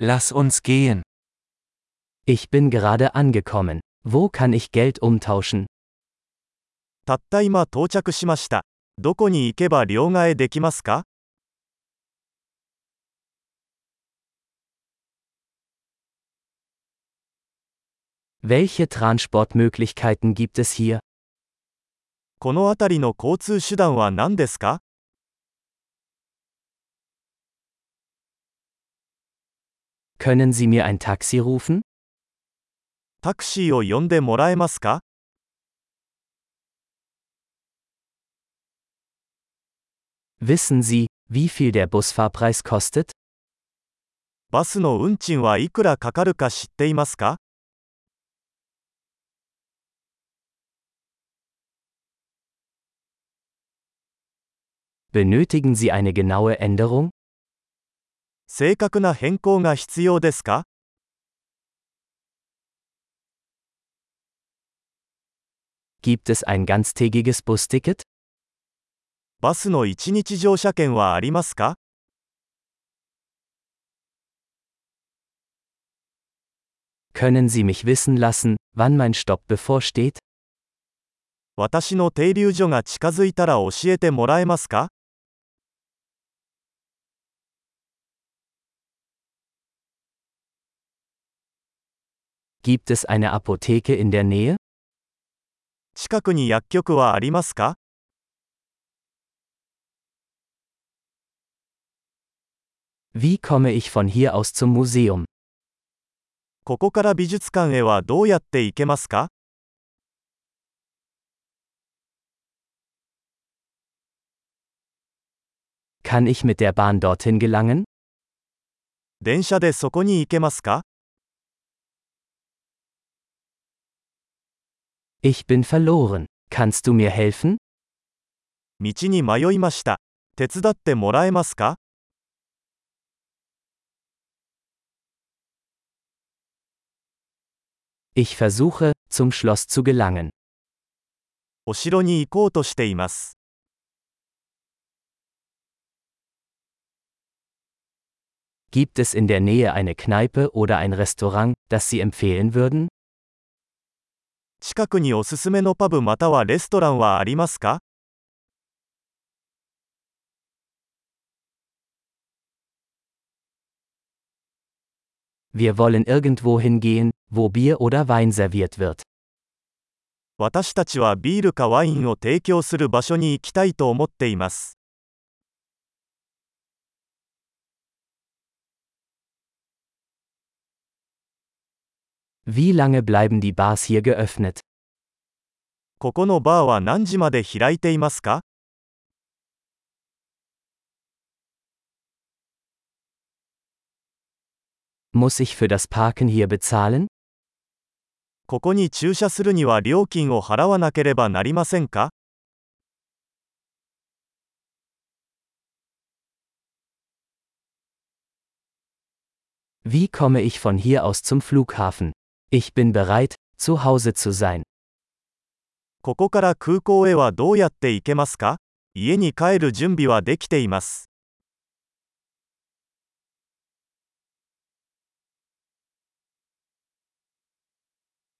Lass uns gehen. Ich bin gerade angekommen. Wo kann ich Geld umtauschen? たった今到着しました。どこに行けば両替できますか Welche Transportmöglichkeiten gibt es hier? この辺りの交通手段は何ですか Können Sie mir ein Taxi rufen? タクシーを呼んでもらえますか Wissen Sie, wie viel der Busfahrpreis kostet? バスの運賃はいくらかかるか知っていますか Benötigen Sie eine genaue Änderung? 正確な変更が必要ですか Gibt es ein ganztägiges Busticket? バスの1日乗車券はありますか Können Sie mich wissen lassen, wann mein Stopp bevorsteht? 私の停留所が近づいたら教えてもらえますか Gibt es eine Apotheke in der Nähe? 近くに薬局はありますか Wie komme ich von hier aus zum Museum? ここから美術館へはどうやって行けますか Kann ich mit der Bahn dorthin gelangen? 電車でそこに行けますか Ich bin verloren. Kannst du mir helfen? 道に迷いました。手伝ってもらえますか Ich versuche, zum Schloss zu gelangen. お城に行こうとしています。 Gibt es in der Nähe eine Kneipe oder ein Restaurant, das Sie empfehlen würden? 近くにおすすめのパブまたはレストランはありますか？Wir wollen irgendwo hingehen, wo Bier oder Wein serviert wird. 私たちはビールかワインを提供する場所に行きたいと思っています。Wie lange bleiben die Bars hier geöffnet? ここのバーは何時まで開いていますか Muss ich für das Parken hier bezahlen? ここに駐車するには料金を払わなければなりませんか Wie komme ich von hier aus zum Flughafen? Ich bin bereit, zu Hause zu sein. ここから空港へはどうやって行けますか？家に帰る準備はできています。